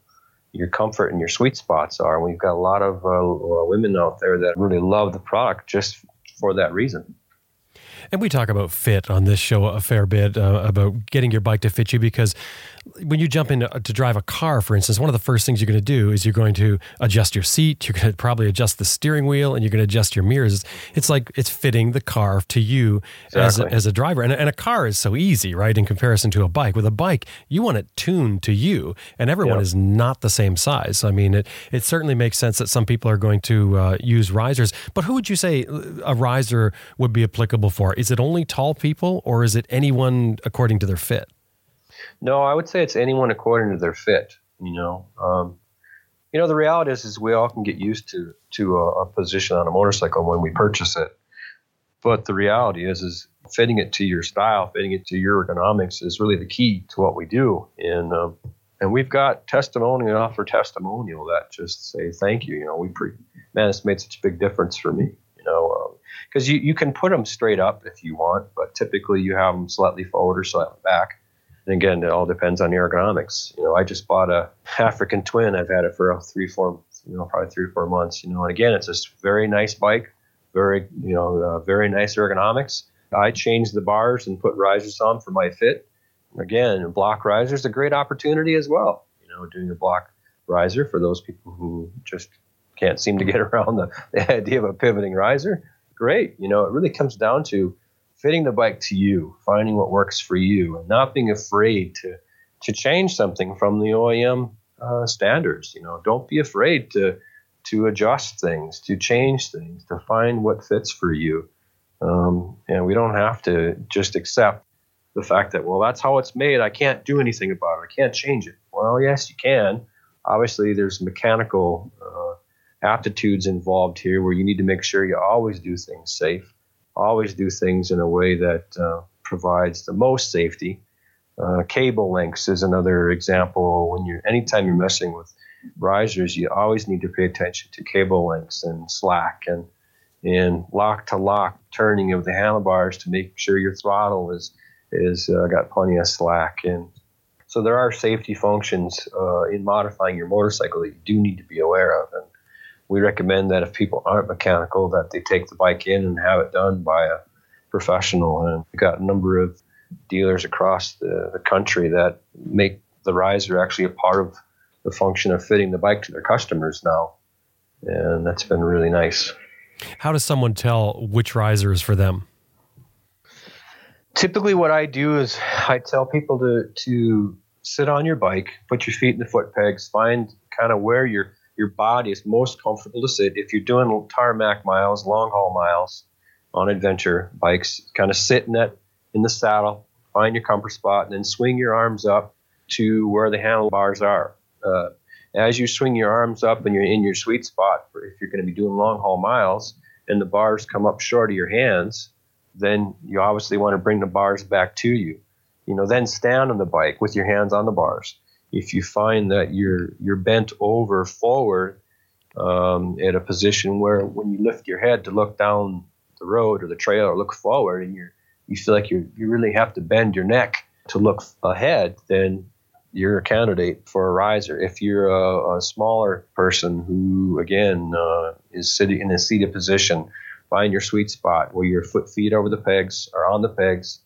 your comfort and your sweet spots are. We've got a lot of uh, women out there that really love the product just for that reason. And we talk about fit on this show a fair bit uh, about getting your bike to fit you because when you jump in to, drive a car, for instance, one of the first things you're going to do is you're going to adjust your seat. You're going to probably adjust the steering wheel and you're going to adjust your mirrors. It's like it's fitting the car to you exactly. as, a, as a driver. And, and a car is so easy, right, in comparison to a bike. With a bike, you want it tuned to you, and everyone is not the same size. I mean, it, it certainly makes sense that some people are going to uh, use risers. But who would you say a riser would be applicable for? Is it only tall people or is it anyone according to their fit? No, I would say it's anyone according to their fit. You know, um, you know the reality is, is we all can get used to to a, a, position on a motorcycle when we purchase it, but the reality is, is fitting it to your style, fitting it to your ergonomics is really the key to what we do. And um, and we've got testimonial after testimonial that just say thank you. You know, we pre man, it's made such a big difference for me. You know, because um, you you can put them straight up if you want, but typically you have them slightly forward or slightly back and again, it all depends on ergonomics. You know, I just bought a African Twin. I've had it for three, four, you know, probably three, four months. You know, and again, it's a very nice bike, very, you know, uh, very nice ergonomics. I changed the bars and put risers on for my fit. Again, block risers a great opportunity as well. You know, doing a block riser for those people who just can't seem to get around the, the idea of a pivoting riser. Great. You know, it really comes down to fitting the bike to you, finding what works for you, and not being afraid to to change something from the OEM uh, standards. You know, don't be afraid to to adjust things, to change things, to find what fits for you. Um, and we don't have to just accept the fact that well, that's how it's made. I can't do anything about it. I can't change it. Well, yes, you can. Obviously, there's mechanical uh, aptitudes involved here where you need to make sure you always do things safe always do things in a way that uh, provides the most safety. Uh, cable links is another example. When you're anytime you're messing with risers, you always need to pay attention to cable links and slack and and lock to lock turning of the handlebars to make sure your throttle is is uh, got plenty of slack and so there are safety functions uh, in modifying your motorcycle that you do need to be aware of and we recommend that if people aren't mechanical, that they take the bike in and have it done by a professional. And we've got a number of dealers across the, the country that make the riser actually a part of the function of fitting the bike to their customers now. And that's been really nice. How does someone tell which riser is for them? Typically, what I do is I tell people to, to sit on your bike, put your feet in the foot pegs, find kind of where your your body is most comfortable to sit. If you're doing tarmac miles, long haul miles on adventure bikes, kind of sit in that in the saddle, find your comfort spot, and then swing your arms up to where the handlebars are. Uh, as you swing your arms up and you're in your sweet spot, for if you're going to be doing long haul miles, and the bars come up short of your hands, then you obviously want to bring the bars back to you. You know, then stand on the bike with your hands on the bars. If you find that you're you're bent over forward um, at a position where when you lift your head to look down the road or the trail or look forward, and you you feel like you you really have to bend your neck to look ahead, then you're a candidate for a riser. If you're a, a smaller person who, again, uh, is sitting in a seated position, find your sweet spot where your foot feet over the pegs or on the pegs.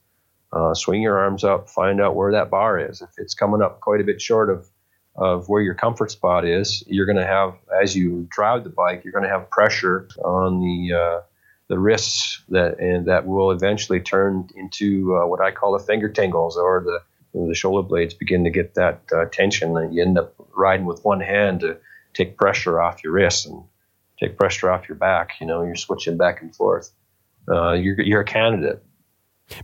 Uh, swing your arms up, find out where that bar is. If it's coming up quite a bit short of of where your comfort spot is, you're going to have, as you drive the bike, you're going to have pressure on the uh, the wrists that and that will eventually turn into uh, what I call the finger tingles or the the shoulder blades begin to get that uh, tension, and you end up riding with one hand to take pressure off your wrists and take pressure off your back. You know, you're switching back and forth. Uh, you're you're a candidate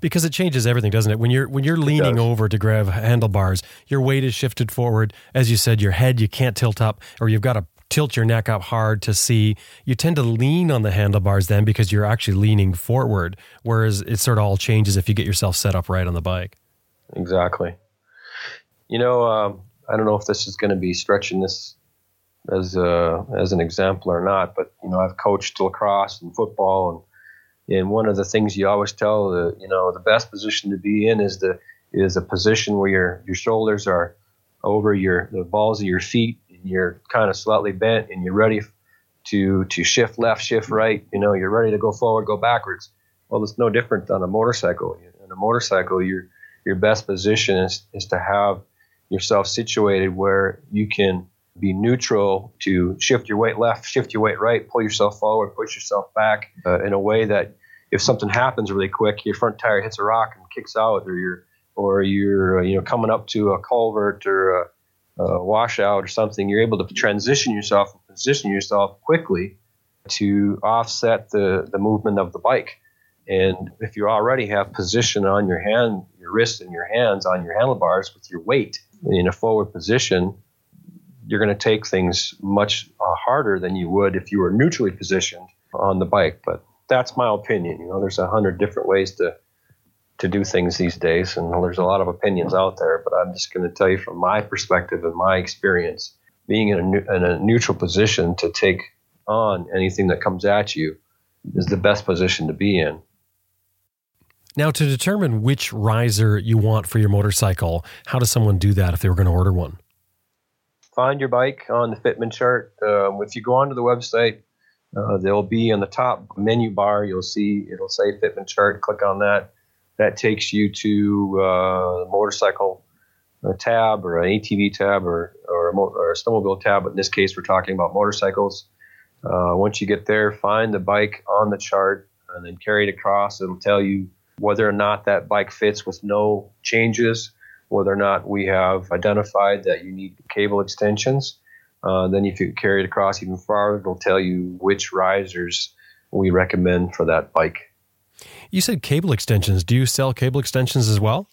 because it changes everything, doesn't it? When you're when you're leaning over to grab handlebars, your weight is shifted forward. As you said, your head you can't tilt up, or you've got to tilt your neck up hard to see. You tend to lean on the handlebars then because you're actually leaning forward. Whereas it sort of all changes if you get yourself set up right on the bike. Exactly. You know, um, I don't know if this is going to be stretching this as a, as an example or not, but you know, I've coached lacrosse and football, and and one of the things you always tell the you know the best position to be in is the is a position where your your shoulders are over your the balls of your feet, and you're kind of slightly bent, and you're ready to to shift left, shift right. You know, you're ready to go forward, go backwards. Well, it's no different on a motorcycle. In a motorcycle, you're your best position is, is to have yourself situated where you can be neutral to shift your weight left, shift your weight right, pull yourself forward, push yourself back uh, in a way that if something happens really quick, your front tire hits a rock and kicks out, or you're or you're uh, you know coming up to a culvert or a, a washout or something, you're able to transition yourself and position yourself quickly to offset the the movement of the bike. And if you already have position on your hand, your wrists and your hands on your handlebars with your weight in a forward position, you're going to take things much uh, harder than you would if you were neutrally positioned on the bike. But that's my opinion. You know, there's a hundred different ways to to do things these days, and there's a lot of opinions out there. But I'm just going to tell you from my perspective and my experience, being in a, in a neutral position to take on anything that comes at you is the best position to be in. Now, to determine which riser you want for your motorcycle, how does someone do that if they were going to order one? Find your bike on the Fitment chart. Um, if you go onto the website, uh, there'll be on the top menu bar, you'll see it'll say Fitment chart. Click on that. That takes you to uh, the motorcycle uh, tab or an ATV tab or, or, a, mo- or a snowmobile tab. But in this case, we're talking about motorcycles. Uh, once you get there, find the bike on the chart and then carry it across. It'll tell you whether or not that bike fits with no changes, whether or not we have identified that you need cable extensions. Uh, then if you carry it across even farther, it'll tell you which risers we recommend for that bike. You said cable extensions. Do you sell cable extensions as well?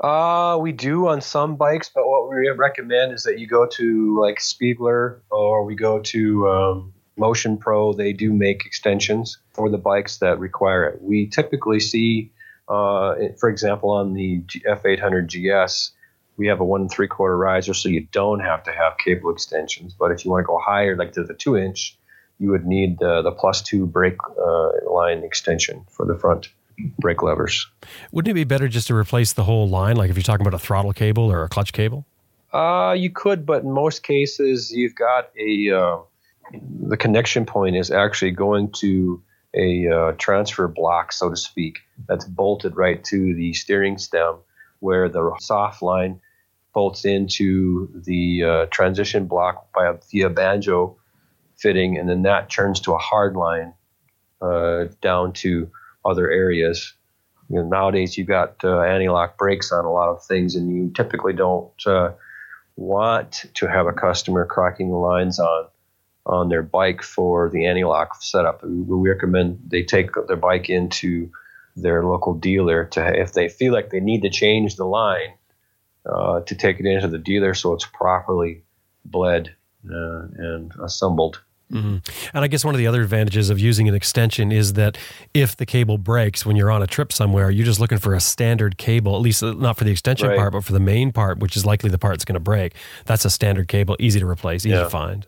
Uh, we do on some bikes, but what we recommend is that you go to like Spiegler or we go to um, Motion Pro, they do make extensions for the bikes that require it. We typically see, uh, for example, on the F800 GS, we have a one and three quarter riser, so you don't have to have cable extensions. But if you want to go higher, like to the two inch, you would need uh, the plus two brake uh, line extension for the front brake levers. Wouldn't it be better just to replace the whole line, like if you're talking about a throttle cable or a clutch cable? Uh, you could, but in most cases, you've got a uh, the connection point is actually going to a uh, transfer block, so to speak, that's bolted right to the steering stem, where the soft line bolts into the uh, transition block by a, via banjo fitting, and then that turns to a hard line uh, down to other areas. You know, nowadays, you've got uh, anti-lock brakes on a lot of things, and you typically don't uh, want to have a customer cracking the lines on on their bike for the anti-lock setup. We recommend they take their bike into their local dealer to if they feel like they need to change the line uh, to take it into the dealer so it's properly bled uh, and assembled. Mm-hmm. And I guess one of the other advantages of using an extension is that if the cable breaks when you're on a trip somewhere, you're just looking for a standard cable, at least not for the extension Right. part, but for the main part, which is likely the part that's going to break. That's a standard cable, easy to replace, easy Yeah. to find.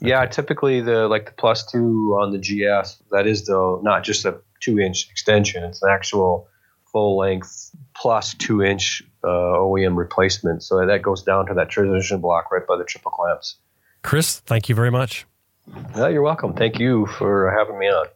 Yeah, typically the like the plus two on the GS that is the not just a two inch extension; it's an actual full length plus two inch uh, OEM replacement. So that goes down to that transition block right by the triple clamps. Chris, thank you very much. Yeah, you're welcome. Thank you for having me on.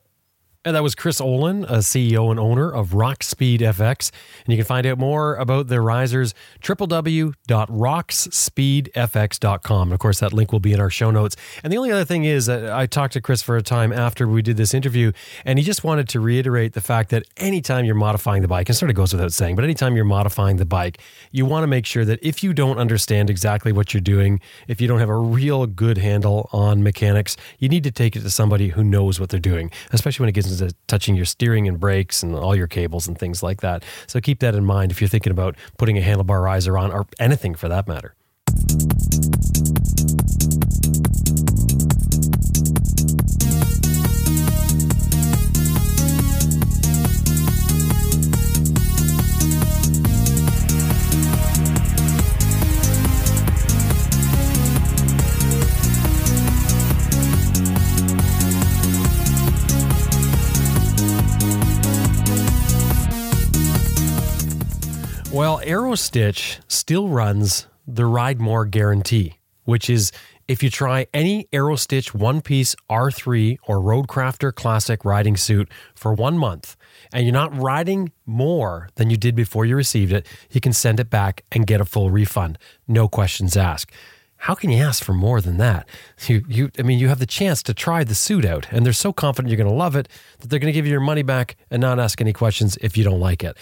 And that was Chris Olin, a CEO and owner of Rox Speed FX. And you can find out more about their risers, www.roxspeedfx.com. And of course, that link will be in our show notes. And the only other thing is, uh, I talked to Chris for a time after we did this interview, and he just wanted to reiterate the fact that anytime you're modifying the bike, and sort of goes without saying, but anytime you're modifying the bike, you want to make sure that if you don't understand exactly what you're doing, if you don't have a real good handle on mechanics, you need to take it to somebody who knows what they're doing, especially when it gets into touching your steering and brakes and all your cables and things like that. So keep that in mind if you're thinking about putting a handlebar riser on or anything for that matter. Aerostitch still runs the Ride More guarantee, which is if you try any Aerostitch one piece R3 or Roadcrafter Classic riding suit for one month and you're not riding more than you did before you received it, you can send it back and get a full refund. No questions asked. How can you ask for more than that? You, you, I mean, you have the chance to try the suit out, and they're so confident you're going to love it that they're going to give you your money back and not ask any questions if you don't like it.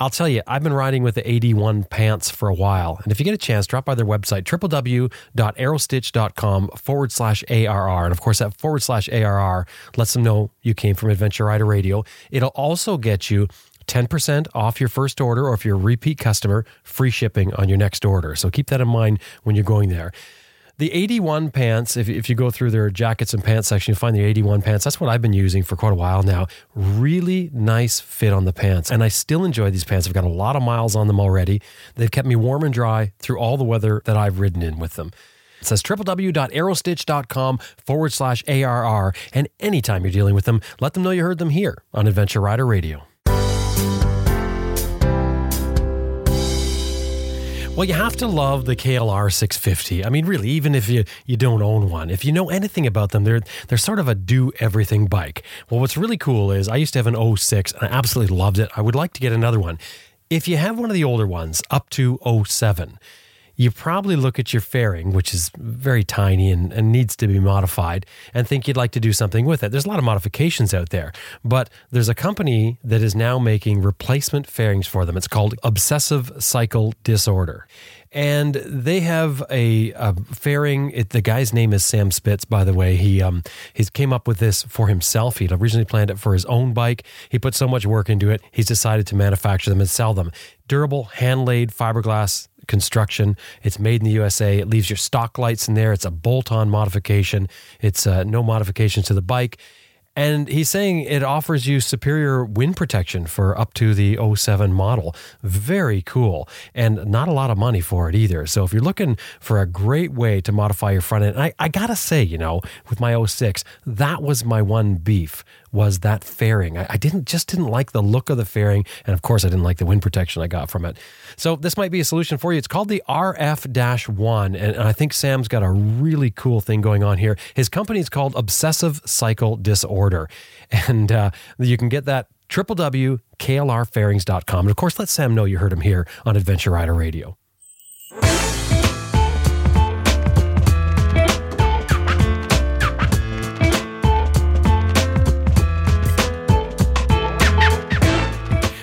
I'll tell you, I've been riding with the 81 pants for a while. And if you get a chance, drop by their website, www.aerostitch.com forward slash ARR. And of course, that forward slash ARR lets them know you came from Adventure Rider Radio. It'll also get you 10% off your first order, or if you're a repeat customer, free shipping on your next order. So keep that in mind when you're going there. The 81 pants, if, if you go through their jackets and pants section, you'll find the 81 pants. That's what I've been using for quite a while now. Really nice fit on the pants. And I still enjoy these pants. I've got a lot of miles on them already. They've kept me warm and dry through all the weather that I've ridden in with them. It says www.aerostitch.com forward slash ARR. And anytime you're dealing with them, let them know you heard them here on Adventure Rider Radio. Well, you have to love the KLR 650. I mean, really, even if you, you don't own one, if you know anything about them, they're they're sort of a do everything bike. Well, what's really cool is I used to have an 06 and I absolutely loved it. I would like to get another one. If you have one of the older ones up to 07, you probably look at your fairing, which is very tiny and, and, needs to be modified, and think you'd like to do something with it. There's a lot of modifications out there, but there's a company that is now making replacement fairings for them. It's called Obsessive Cycle Disorder. And they have a, a fairing. It, the guy's name is Sam Spitz, by the way. He um he's came up with this for himself. He'd originally planned it for his own bike. He put so much work into it. He's decided to manufacture them and sell them. Durable, hand laid fiberglass construction. It's made in the USA. It leaves your stock lights in there. It's a bolt on modification. It's uh, no modifications to the bike. And he's saying it offers you superior wind protection for up to the 07 model. Very cool. And not a lot of money for it either. So if you're looking for a great way to modify your front end, I, I got to say, you know, with my 06, that was my one beef was that fairing. I, I, didn't just didn't like the look of the fairing, and of course, I didn't like the wind protection I got from it. So this might be a solution for you. It's called the RF-1, and, and I think Sam's got a really cool thing going on here. His company is called Obsessive Cycle Disorder, and uh, you can get that www.klrfairings.com. And of course, let Sam know you heard him here on Adventure Rider Radio.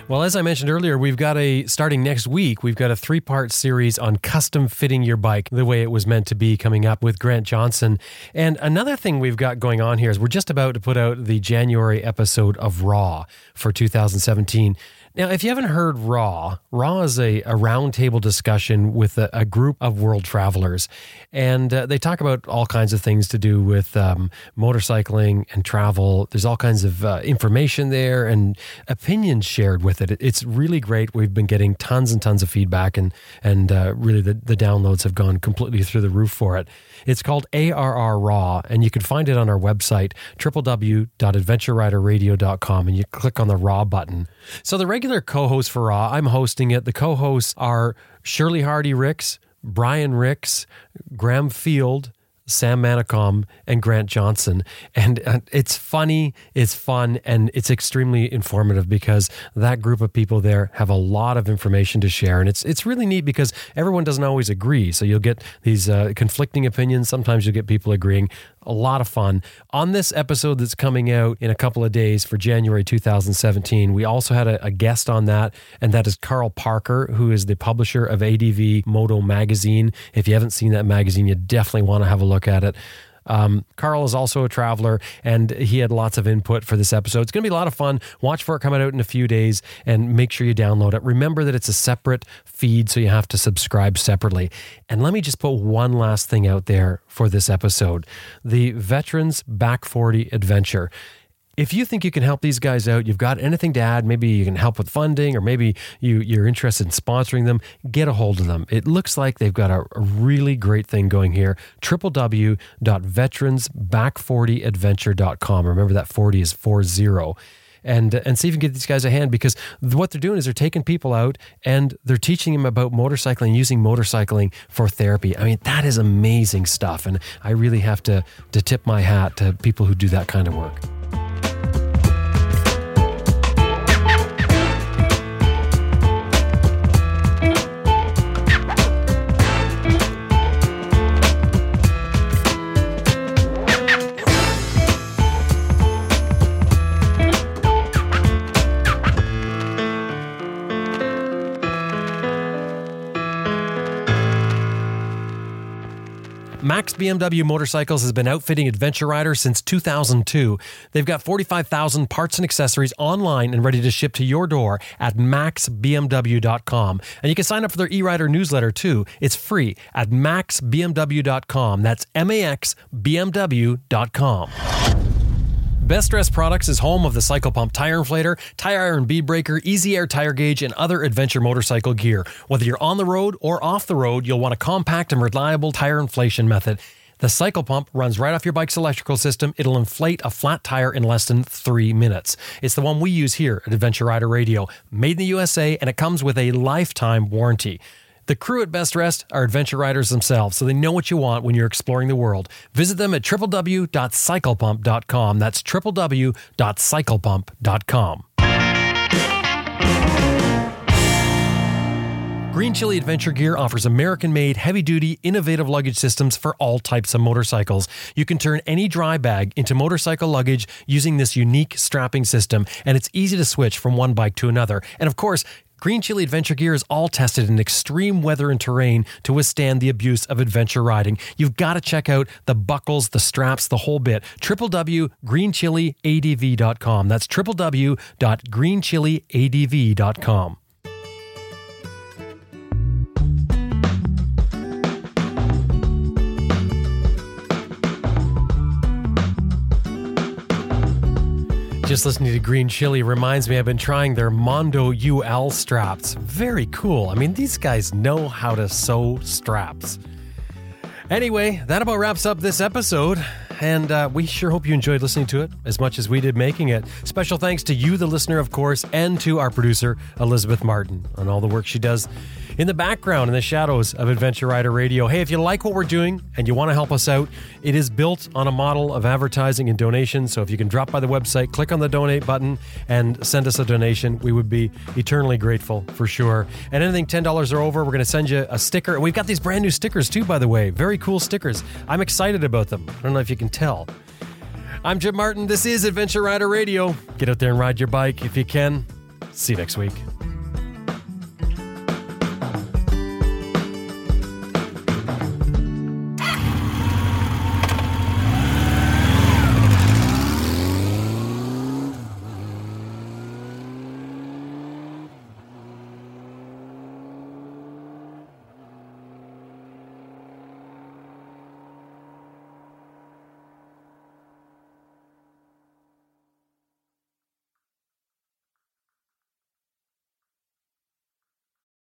Well, as I mentioned earlier, we've got a starting next week, we've got a three part series on custom fitting your bike the way it was meant to be coming up with Grant Johnson. And another thing we've got going on here is we're just about to put out the January episode of Raw for 2017. Now, if you haven't heard Raw, Raw is a, a roundtable discussion with a, a, group of world travelers. And uh, they talk about all kinds of things to do with um, motorcycling and travel. There's all kinds of uh, information there and opinions shared with it. It's really great. We've been getting tons and tons of feedback, and, and uh, really the, the downloads have gone completely through the roof for it. It's called ARR Raw, and you can find it on our website, www.adventureriderradio.com, and you click on the Raw button. So the regular regular co host for Raw. I'm hosting it. The co hosts are Shirley Hardy Rix, Brian Rix, Graham Field, Sam Manicom and Grant Johnson. And uh, it's funny, it's fun, and it's extremely informative because that group of people there have a lot of information to share. And it's it's really neat because everyone doesn't always agree. So you'll get these uh, conflicting opinions. Sometimes you'll get people agreeing. A lot of fun. On this episode that's coming out in a couple of days for January 2017, we also had a, a guest on that, and that is Carl Parker, who is the publisher of ADV Moto Magazine. If you haven't seen that magazine, you definitely want to have a look at it. Um, Carl is also a traveler, and he had lots of input for this episode. It's going to be a lot of fun. Watch for it coming out in a few days, and make sure you download it. Remember that it's a separate feed, so you have to subscribe separately. And let me just put one last thing out there for this episode the Veterans Back 40 Adventure if you think you can help these guys out, you've got anything to add, maybe you can help with funding or maybe you, you're interested in sponsoring them, get a hold of them. It looks like they've got a, a really great thing going here. www.veteransback40adventure.com. Remember that 40 is 40 and and see if you can get these guys a hand because what they're doing is they're taking people out and they're teaching them about motorcycling, using motorcycling for therapy. I mean, that is amazing stuff, and I really have to to tip my hat to people who do that kind of work. Max BMW Motorcycles has been outfitting adventure riders since 2002. They've got 45,000 parts and accessories online and ready to ship to your door at maxbmw.com. And you can sign up for their e-rider newsletter too. It's free at maxbmw.com. That's M A X B M W.com. Best Rest Products is home of the Cycle Pump Tire Inflator, Tire Iron Bead Breaker, Easy Air Tire Gauge, and other adventure motorcycle gear. Whether you're on the road or off the road, you'll want a compact and reliable tire inflation method. The cycle pump runs right off your bike's electrical system. It'll inflate a flat tire in less than three minutes. It's the one we use here at Adventure Rider Radio, made in the USA, and it comes with a lifetime warranty. The crew at Best Rest are adventure riders themselves, so they know what you want when you're exploring the world. Visit them at www.cyclepump.com. That's www.cyclepump.com. Green Chile Adventure Gear offers American made, heavy duty, innovative luggage systems for all types of motorcycles. You can turn any dry bag into motorcycle luggage using this unique strapping system, and it's easy to switch from one bike to another. And of course, Green Chile Adventure Gear is all tested in extreme weather and terrain to withstand the abuse of adventure riding. You've got to check out the buckles, the straps, the whole bit. www.greenchileadv.com. That's www.greenchileadv.com. Just listening to Green Chile reminds me I've been trying their Mondo UL straps. Very cool. I mean, these guys know how to sew straps. Anyway, that about wraps up this episode. And uh, we sure hope you enjoyed listening to it as much as we did making it. Special thanks to you, the listener, of course, and to our producer, Elizabeth Martin, on all the work she does in the background, in the shadows of Adventure Rider Radio. Hey, if you like what we're doing and you want to help us out, it is built on a model of advertising and donation. So if you can drop by the website, click on the donate button, and send us a donation, we would be eternally grateful for sure. And anything $10 or over, we're going to send you a sticker. And we've got these brand new stickers too, by the way. Very cool stickers. I'm excited about them. I don't know if you can tell. I'm Jim Martin. This is Adventure Rider Radio. Get out there and ride your bike if you can. See you next week.